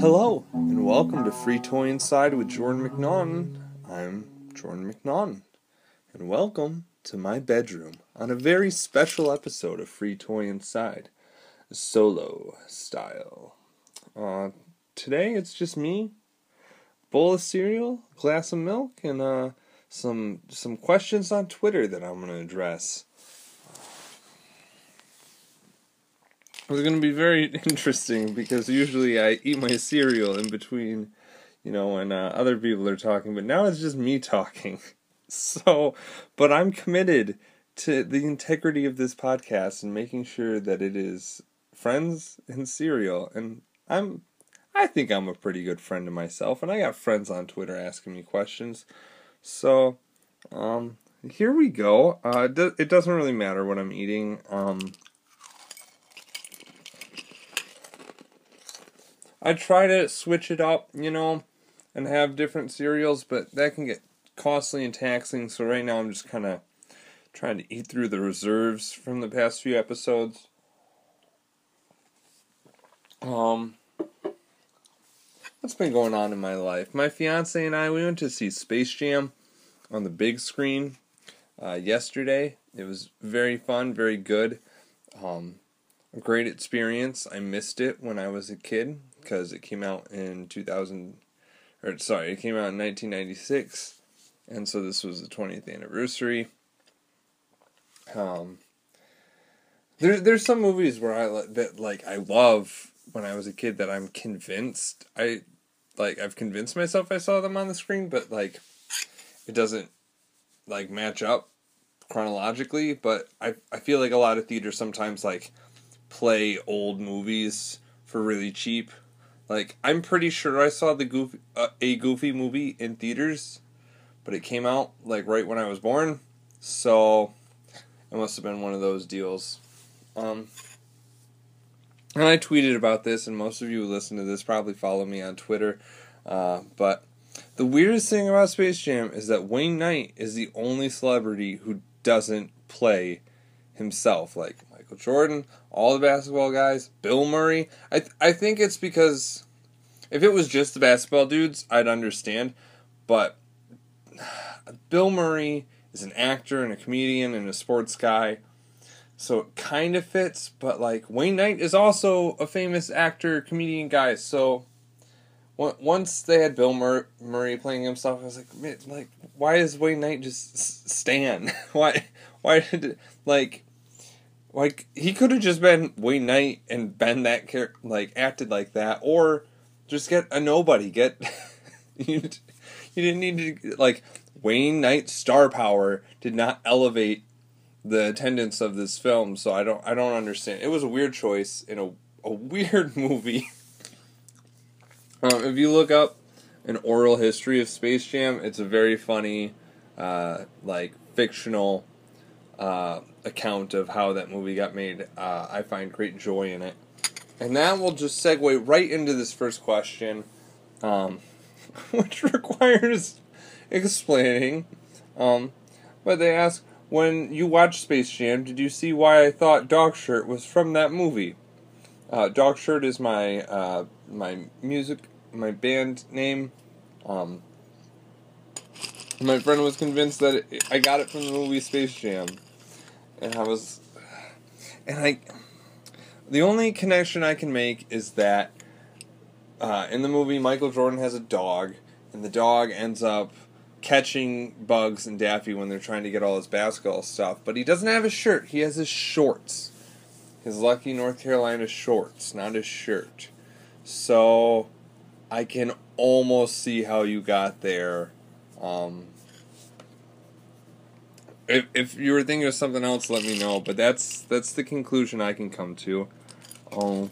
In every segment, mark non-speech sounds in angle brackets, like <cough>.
Hello, and welcome to Free Toy Inside with Jordan McNaughton. I'm Jordan McNaughton, and welcome to my bedroom on a very special episode of Free Toy Inside, solo style. Uh, today it's just me, bowl of cereal, glass of milk, and uh, some some questions on Twitter that I'm going to address. It's going to be very <laughs> interesting because usually I eat my cereal in between, you know, when uh, other people are talking, but now it's just me talking. <laughs> So, but I'm committed to the integrity of this podcast and making sure that it is friends and cereal. And I'm, I think I'm a pretty good friend to myself, and I got friends on Twitter asking me questions. So, um, here we go. Uh, it doesn't really matter what I'm eating. Um, I try to switch it up, you know, and have different cereals, but that can get costly and taxing. So right now I'm just kind of trying to eat through the reserves from the past few episodes. Um, what's been going on in my life? My fiance and I we went to see Space Jam on the big screen uh, yesterday. It was very fun, very good. Um, great experience. I missed it when I was a kid because it came out in 2000 or sorry, it came out in 1996 and so this was the 20th anniversary. Um, there, there's some movies where I that like I love when I was a kid that I'm convinced I like I've convinced myself I saw them on the screen, but like it doesn't like match up chronologically. But I I feel like a lot of theaters sometimes like play old movies for really cheap. Like I'm pretty sure I saw the goofy uh, a Goofy movie in theaters but it came out like right when I was born, so it must have been one of those deals. Um, and I tweeted about this, and most of you who listen to this probably follow me on Twitter. Uh, but the weirdest thing about Space Jam is that Wayne Knight is the only celebrity who doesn't play himself, like Michael Jordan, all the basketball guys, Bill Murray. I th- I think it's because if it was just the basketball dudes, I'd understand, but <sighs> Bill Murray is an actor and a comedian and a sports guy. So it kind of fits, but like Wayne Knight is also a famous actor, comedian guy. So once they had Bill Murray playing himself, I was like, like, why is Wayne Knight just Stan? <laughs> why, why did it, like, like he could have just been Wayne Knight and been that character, like acted like that, or just get a nobody. Get <laughs> you, you didn't need to like Wayne Knight's star power did not elevate the attendance of this film, so I don't I don't understand. It was a weird choice in a a <laughs> weird movie. um, if you look up an oral history of Space Jam, it's a very funny, uh, like fictional uh, account of how that movie got made. Uh, I find great joy in it, and that will just segue right into this first question, um, <laughs> which requires <laughs> explaining. Um, but they ask, when you watched Space Jam, did you see why I thought Dog Shirt was from that movie? Uh, Dog Shirt is my uh, my music, my band name. Um, my friend was convinced that it, I got it from the movie Space Jam, and I was, and I, the only connection I can make is that uh, in the movie Michael Jordan has a dog, and the dog ends up catching Bugs and Daffy when they're trying to get all his basketball stuff. But he doesn't have his shirt, he has his shorts. His lucky North Carolina shorts, not his shirt. So I can almost see how you got there. Um, if, if you were thinking of something else, let me know. But that's that's the conclusion I can come to. Um,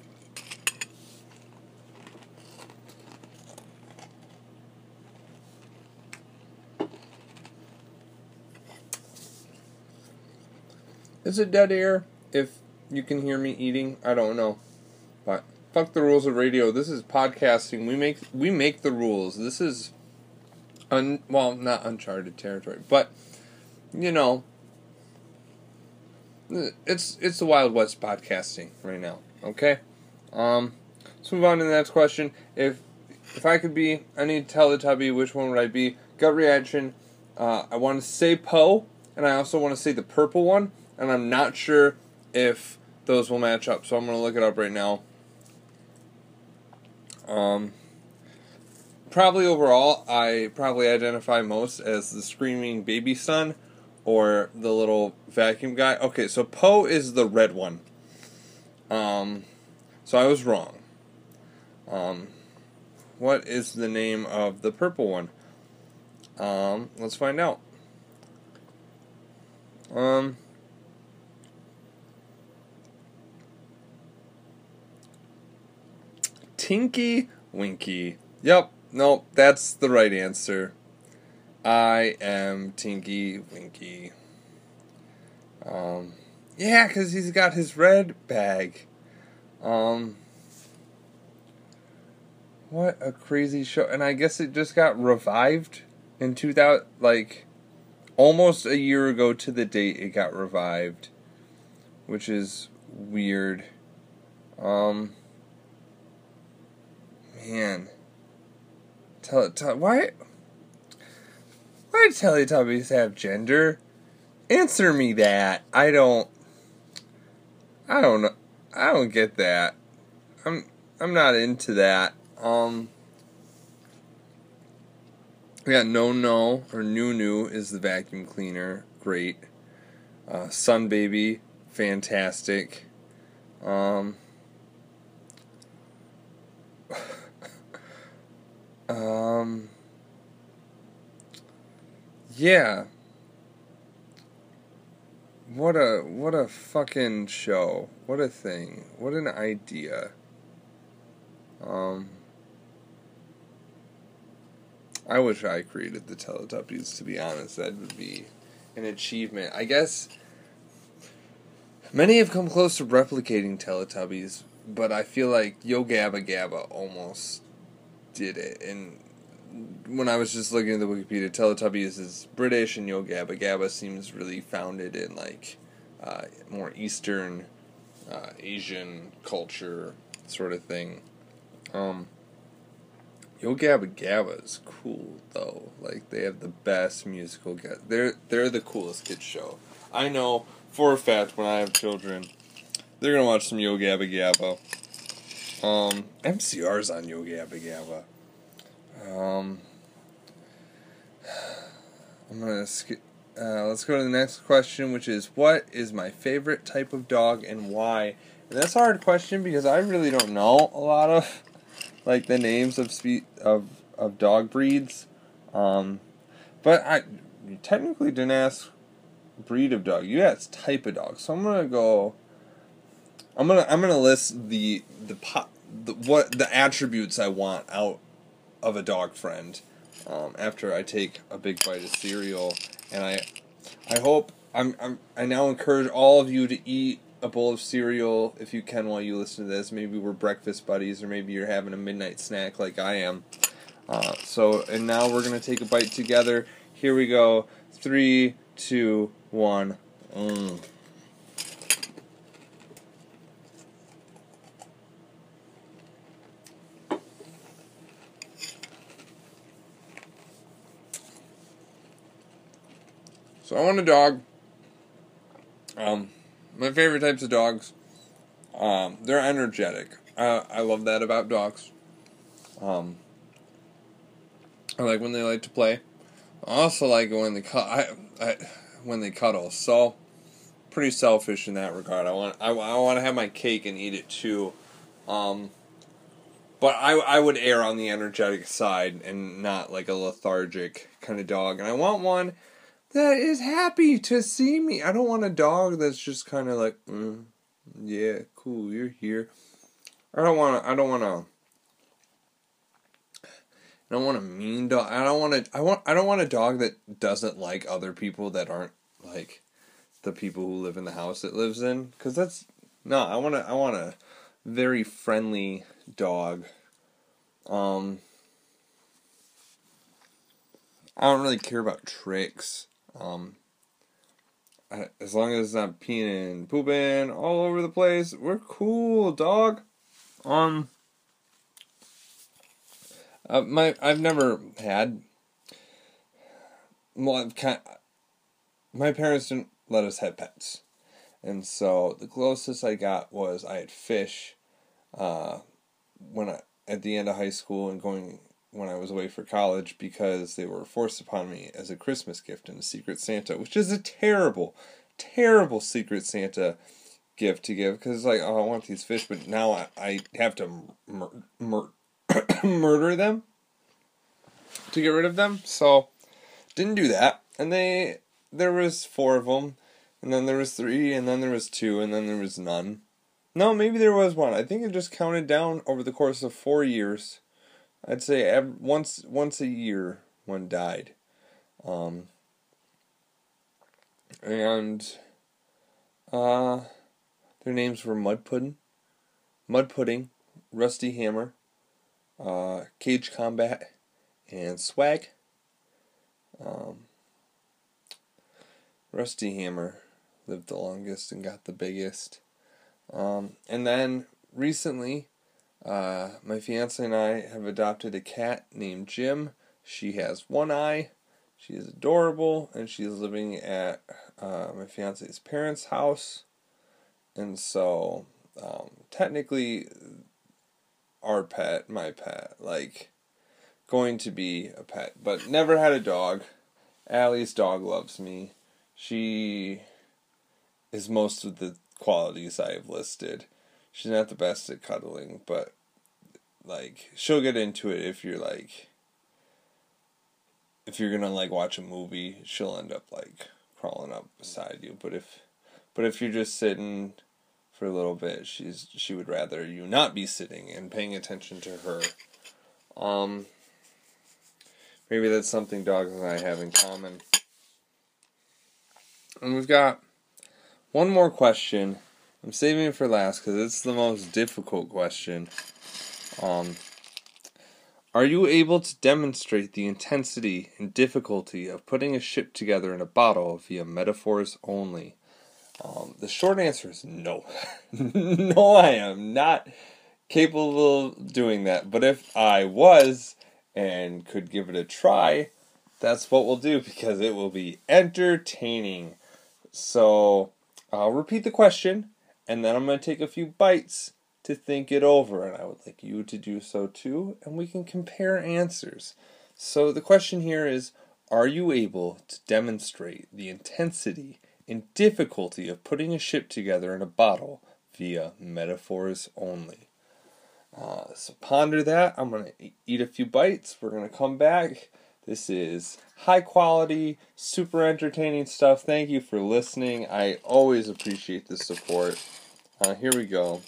Is it dead air if you can hear me eating? I don't know. But fuck the rules of radio. This is podcasting. We make we make the rules. This is un well, not uncharted territory, but you know, it's it's the Wild West podcasting right now. Okay, um, let's move on to the next question. If if I could be any Teletubby, which one would I be? Gut reaction. Uh, I want to say Po, and I also want to say the purple one, and I'm not sure if those will match up. So I'm gonna look it up right now. Um, probably overall, I probably identify most as the screaming baby son or the little vacuum guy. Okay, so Po is the red one. Um, so I was wrong. Um, what is the name of the purple one? Um, let's find out. Um, Tinky Winky. Yep, nope, that's the right answer. I am Tinky Winky. Um, yeah, because he's got his red bag. Um, what a crazy show. And I guess it just got revived in 2000, like, almost a year ago to the date it got revived, which is weird. Um, man. Tell, tell, why? Why do Teletubbies have gender? Answer me that. I don't. I don't know. I don't get that. I'm. I'm not into that. Um. Got No No or Noo-Noo is the vacuum cleaner. Great. Uh, Sun Baby, fantastic. Um. Yeah. What a what a fucking show. What a thing. What an idea. Um I wish I created the Teletubbies to be honest. That would be an achievement. I guess many have come close to replicating Teletubbies, but I feel like Yo Gabba Gabba almost did it and when I was just looking at the Wikipedia, Teletubbies is British, and Yo Gabba Gabba seems really founded in like uh, more Eastern uh, Asian culture sort of thing. Um, Yo Gabba Gabba is cool though. Like they have the best musical. Ga- they're they're the coolest kids show. I know for a fact when I have children, they're gonna watch some Yo Gabba Gabba. Um, MCR's on Yo Gabba Gabba. Um, I'm gonna skip. Uh, let's go to the next question, which is what is my favorite type of dog and why? And that's a hard question because I really don't know a lot of like the names of spe- of of dog breeds. Um, but I technically didn't ask breed of dog. You asked type of dog. So I'm gonna go. I'm gonna I'm gonna list the the, po- the what the attributes I want out of a dog friend um, after I take a big bite of cereal, and I, I hope I'm, I'm I now encourage all of you to eat a bowl of cereal if you can while you listen to this. Maybe we're breakfast buddies, or maybe you're having a midnight snack like I am. Uh, so, and now we're gonna take a bite together. Here we go. Three, two, one. Mm. So I want a dog. Um, my favorite types of dogs. Um, they're energetic. I love that about dogs. Um, I like when they like to play. I also like when they cut. I, I, when they cuddle. So pretty selfish in that regard. I want I, I want to have my cake and eat it too. Um, but I I would err on the energetic side and not like a lethargic kind of dog. And I want one that is happy to see me. I don't want a dog that's just kind of like, mm, yeah, cool, you're here. I don't want to. I don't want to. I don't want a mean dog. I don't want to. I want. I don't want a dog that doesn't like other people that aren't like the people who live in the house it lives in. Because that's no. I want to. I want a very friendly dog. Um. I don't really care about tricks. Um, as long as it's not peeing and pooping all over the place, we're cool, dog. Um, uh, my I've never had. Well, I've kind. My parents didn't let us have pets, and so the closest I got was I had fish. Uh, when I at the end of high school and going when I was away for college because they were forced upon me as a Christmas gift and a Secret Santa, which is a terrible, terrible Secret Santa gift to give because like oh I want these fish, but now I, I have to mur- mur- <coughs> murder them to get rid of them. So didn't do that, and they there was four of them, and then there was three, and then there was two, and then there was none. No, maybe there was one. I think it just counted down over the course of four years. I'd say every, once once a year one died, um, and uh, their names were Mud Pudding, Mud Pudding, Rusty Hammer, uh, Cage Combat, and Swag. Um, Rusty Hammer lived the longest and got the biggest. Um, and then recently, uh, my fiance and I have adopted a cat named Jim. She has one eye. She is adorable, and she's living at uh, my fiance's parents' house. And so, um, technically, our pet, my pet, like, going to be a pet, but never had a dog. Allie's dog loves me. She is most of the qualities I have listed. She's not the best at cuddling, but like she'll get into it if you're like if you're gonna like watch a movie, she'll end up like crawling up beside you. But if but if you're just sitting for a little bit, she's she would rather you not be sitting and paying attention to her. Um maybe that's something dogs and I have in common. And we've got one more question. I'm saving it for last because it's the most difficult question. Um, are you able to demonstrate the intensity and difficulty of putting a ship together in a bottle via metaphors only? Um, the short answer is no. <laughs> no, I am not capable of doing that. But if I was and could give it a try, that's what we'll do because it will be entertaining. So I'll repeat the question and then I'm going to take a few bites to think it over, and I would like you to do so too, and we can compare answers. So the question here is Are you able to demonstrate the intensity and difficulty of putting a ship together in a bottle via metaphors only? Uh, so ponder that. I'm going to eat a few bites. We're going to come back. This is high quality, super entertaining stuff. Thank you for listening. I always appreciate the support. Uh, here we go.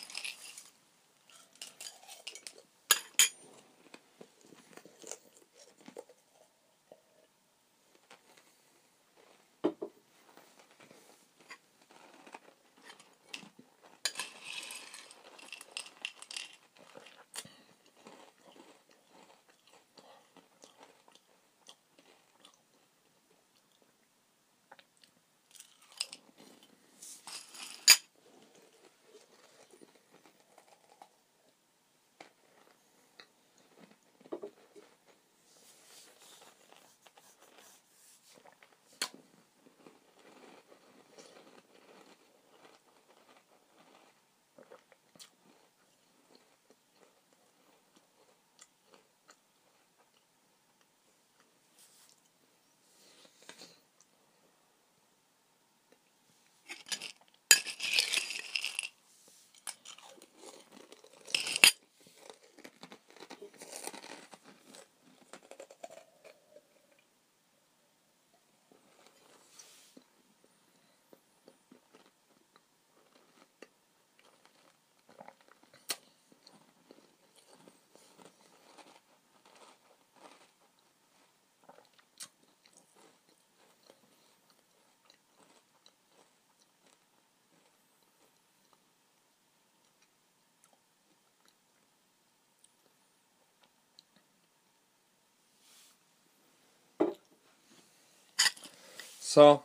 So,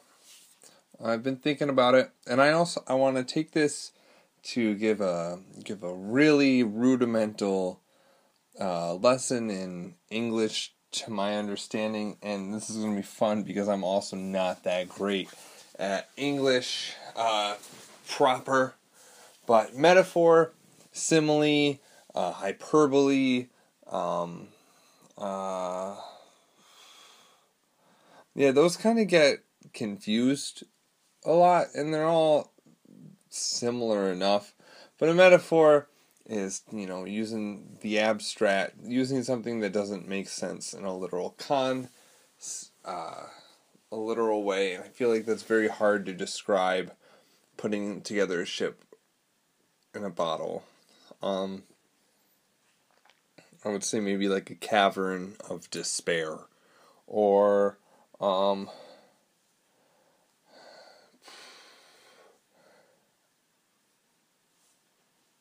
I've been thinking about it, and I also I want to take this to give a give a really rudimental uh, lesson in English to my understanding, and this is going to be fun because I'm also not that great at English uh, proper, but metaphor, simile, uh, hyperbole, um, uh, yeah, those kind of get confused a lot, and they're all similar enough. But a metaphor is, you know, using the abstract, using something that doesn't make sense in a literal con, uh, a literal way. And I feel like that's very hard to describe putting together a ship in a bottle. Um, I would say maybe like a cavern of despair, or um,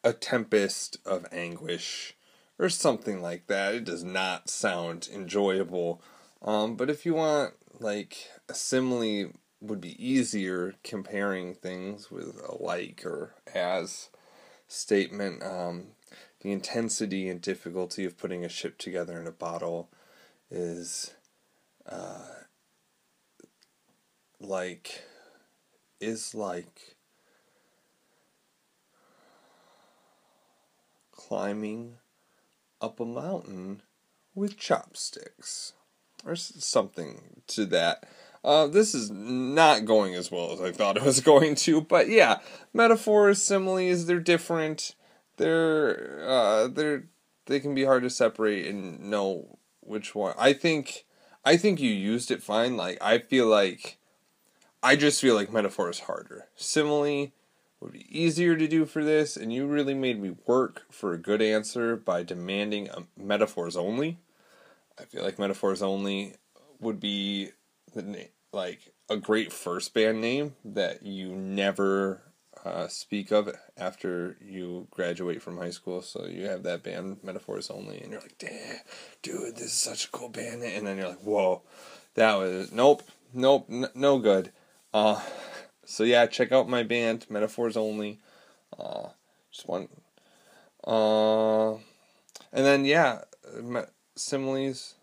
a tempest of anguish or something like that. It does not sound enjoyable. Um, but if you want like a simile would be easier comparing things with a like or as statement. Um, the intensity and difficulty of putting a ship together in a bottle is uh, like is like climbing up a mountain with chopsticks or something to that. Uh, this is not going as well as I thought it was <laughs> going to, but yeah, metaphors, similes, they're different. They're uh, they're they can be hard to separate and know which one. I think I think you used it fine. Like I feel like I just feel like metaphor is harder. Simile would be easier to do for this, and you really made me work for a good answer by demanding metaphors only. I feel like metaphors only would be the like a great first band name that you never uh, speak of after you graduate from high school. So you have that band, Metaphors Only, and you're like, damn, dude, this is such a cool band. And then you're like, whoa, that was, nope, nope, n- no good. Uh, <laughs> so yeah, check out my band, Metaphors Only. Uh, just one. Uh, and then yeah, similes.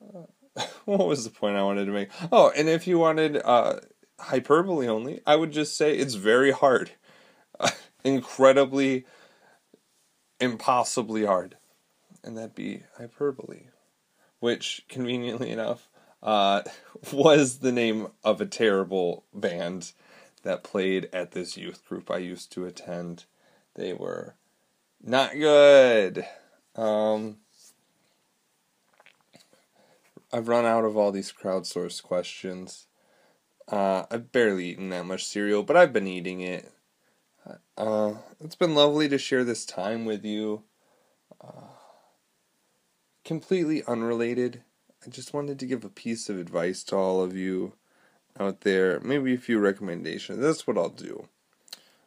Uh, <laughs> what was the point I wanted to make? Oh, and if you wanted uh, hyperbole only, I would just say it's very hard, <laughs> incredibly, impossibly hard, and that'd be hyperbole, which conveniently enough uh, <laughs> was the name of a terrible band that played at this youth group I used to attend. They were not good. Um, I've run out of all these crowdsourced questions. Uh, I've barely eaten that much cereal, but I've been eating it. Uh, it's been lovely to share this time with you. Uh, completely unrelated I just wanted to give a piece of advice to all of you out there. Maybe a few recommendations. That's what I'll do.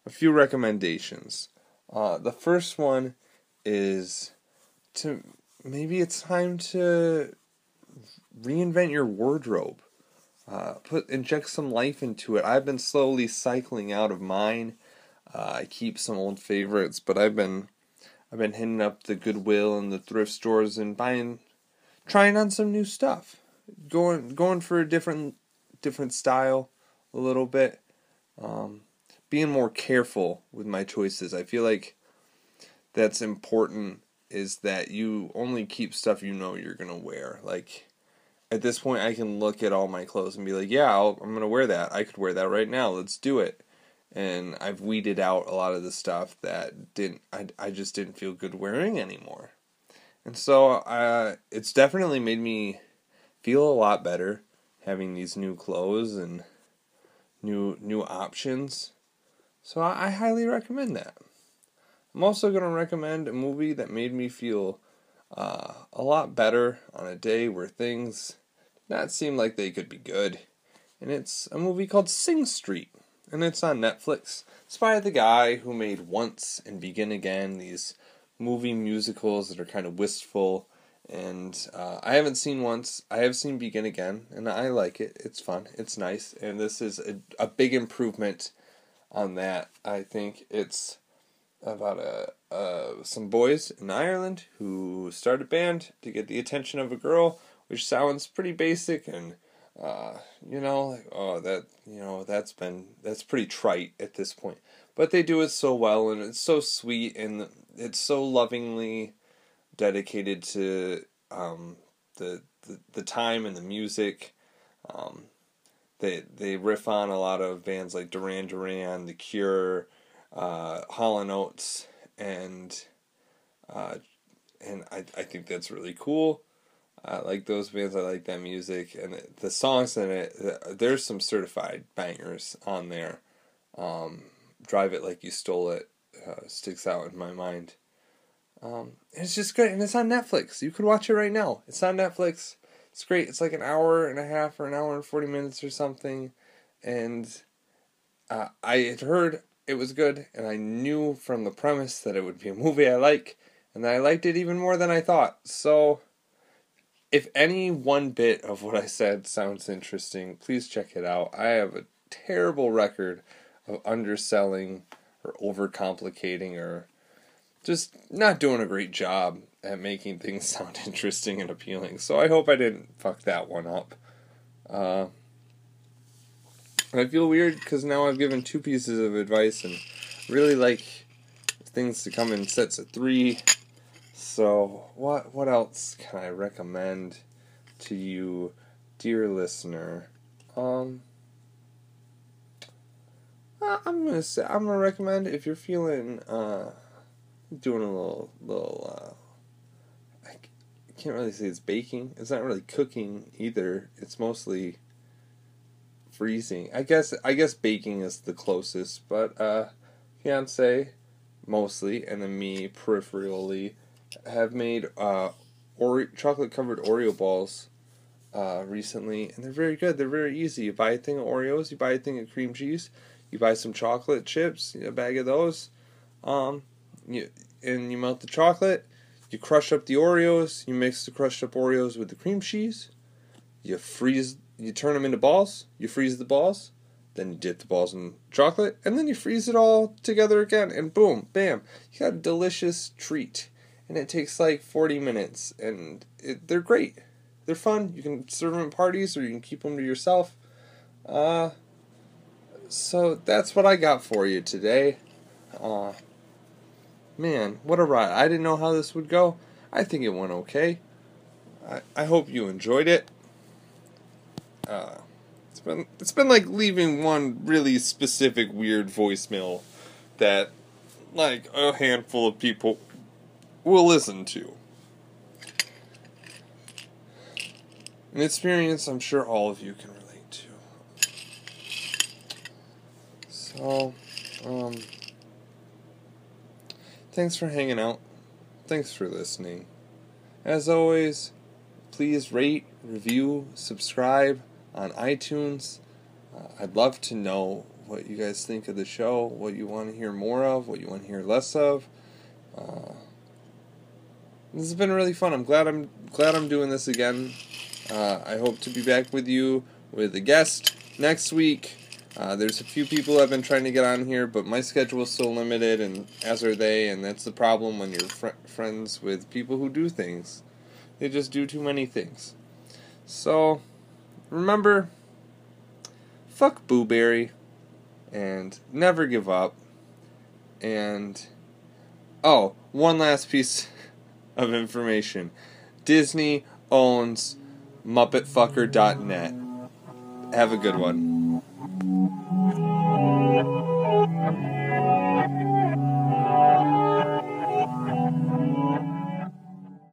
A few recommendations. Uh, the first one is to maybe it's time to reinvent your wardrobe. Uh, put inject some life into it. I've been slowly cycling out of mine. Uh, I keep some old favorites, but I've been I've been hitting up the Goodwill and the thrift stores and buying trying on some new stuff, going going for a different different style a little bit, um, being more careful with my choices. I feel like that's important. Is that you only keep stuff you know you're gonna wear. Like at this point, I can look at all my clothes and be like, yeah, i am gonna wear that. I could wear that right now. Let's do it. And I've weeded out a lot of the stuff that didn't. I I just didn't feel good wearing anymore. And so uh, it's definitely made me feel a lot better having these new clothes and new new options. So I, I highly recommend that. I'm also going to recommend a movie that made me feel uh, a lot better on a day where things did not seem like they could be good. And it's a movie called Sing Street. And it's on Netflix. It's by the guy who made Once and Begin Again, these movie musicals that are kind of wistful and uh, I haven't seen once. I have seen Begin Again, and I like it. It's fun. It's nice, and this is a, a big improvement on that. I think it's about a uh, some boys in Ireland who start a band to get the attention of a girl, which sounds pretty basic and uh, you know oh that you know that's been that's pretty trite at this point, but they do it so well and it's so sweet and it's so lovingly dedicated to um, the, the the time and the music. Um, they they riff on a lot of bands like Duran Duran, The Cure, uh, Hall and Oates, and uh, and I I think that's really cool. I like those bands. I like that music and the songs in it. There's some certified bangers on there. Um, Drive it like you stole it uh, sticks out in my mind. Um, it's just great, and it's on Netflix. You could watch it right now. It's on Netflix. It's great. It's like an hour and a half or an hour and forty minutes or something, and uh, I had heard it was good, and I knew from the premise that it would be a movie I like, and I liked it even more than I thought. So, if any one bit of what I said sounds interesting, please check it out. I have a terrible record of underselling or overcomplicating or just not doing a great job at making things <laughs> sound interesting and appealing. So I hope I didn't fuck that one up. Uh, I feel weird because now I've given two pieces of advice and really like things to come in sets of three. So what what else can I recommend to you, dear listener? Um, I'm gonna say I'm gonna recommend if you're feeling uh doing a little little uh, I can't really say it's baking. It's not really cooking either. It's mostly freezing. I guess I guess baking is the closest, but uh fiance mostly and then me peripherally have made uh or chocolate covered Oreo balls uh recently and they're very good. They're very easy. You buy a thing of Oreos, you buy a thing of cream cheese, you buy some chocolate chips, a bag of those. Um you and you melt the chocolate. You crush up the Oreos. You mix the crushed up Oreos with the cream cheese. You freeze. You turn them into balls. You freeze the balls. Then you dip the balls in chocolate, and then you freeze it all together again, and boom, bam, you got a delicious treat. And it takes like 40 minutes, and it, they're great. They're fun. You can serve them at parties, or you can keep them to yourself. Uh, so that's what I got for you today. Uh, man, what a ride. I didn't know how this would go. I think it went okay. I, I hope you enjoyed it. Uh, it's been it's been like leaving one really specific weird voicemail that like a handful of people will listen to. An experience I'm sure all of you can relate to. So, um Thanks for hanging out. Thanks for listening. As always, please rate, review, subscribe on iTunes. Uh, I'd love to know what you guys think of the show, what you want to hear more of, what you want to hear less of. Uh, this has been really fun. I'm glad I'm glad I'm doing this again. Uh, I hope to be back with you with a guest next week. Uh, there's a few people I've been trying to get on here, but my schedule is so limited, and as are they, and that's the problem when you're fr- friends with people who do things. They just do too many things. So, remember, fuck Booberry, and never give up, and, oh, one last piece <laughs> of information. Disney owns MuppetFucker.net. Have a good one.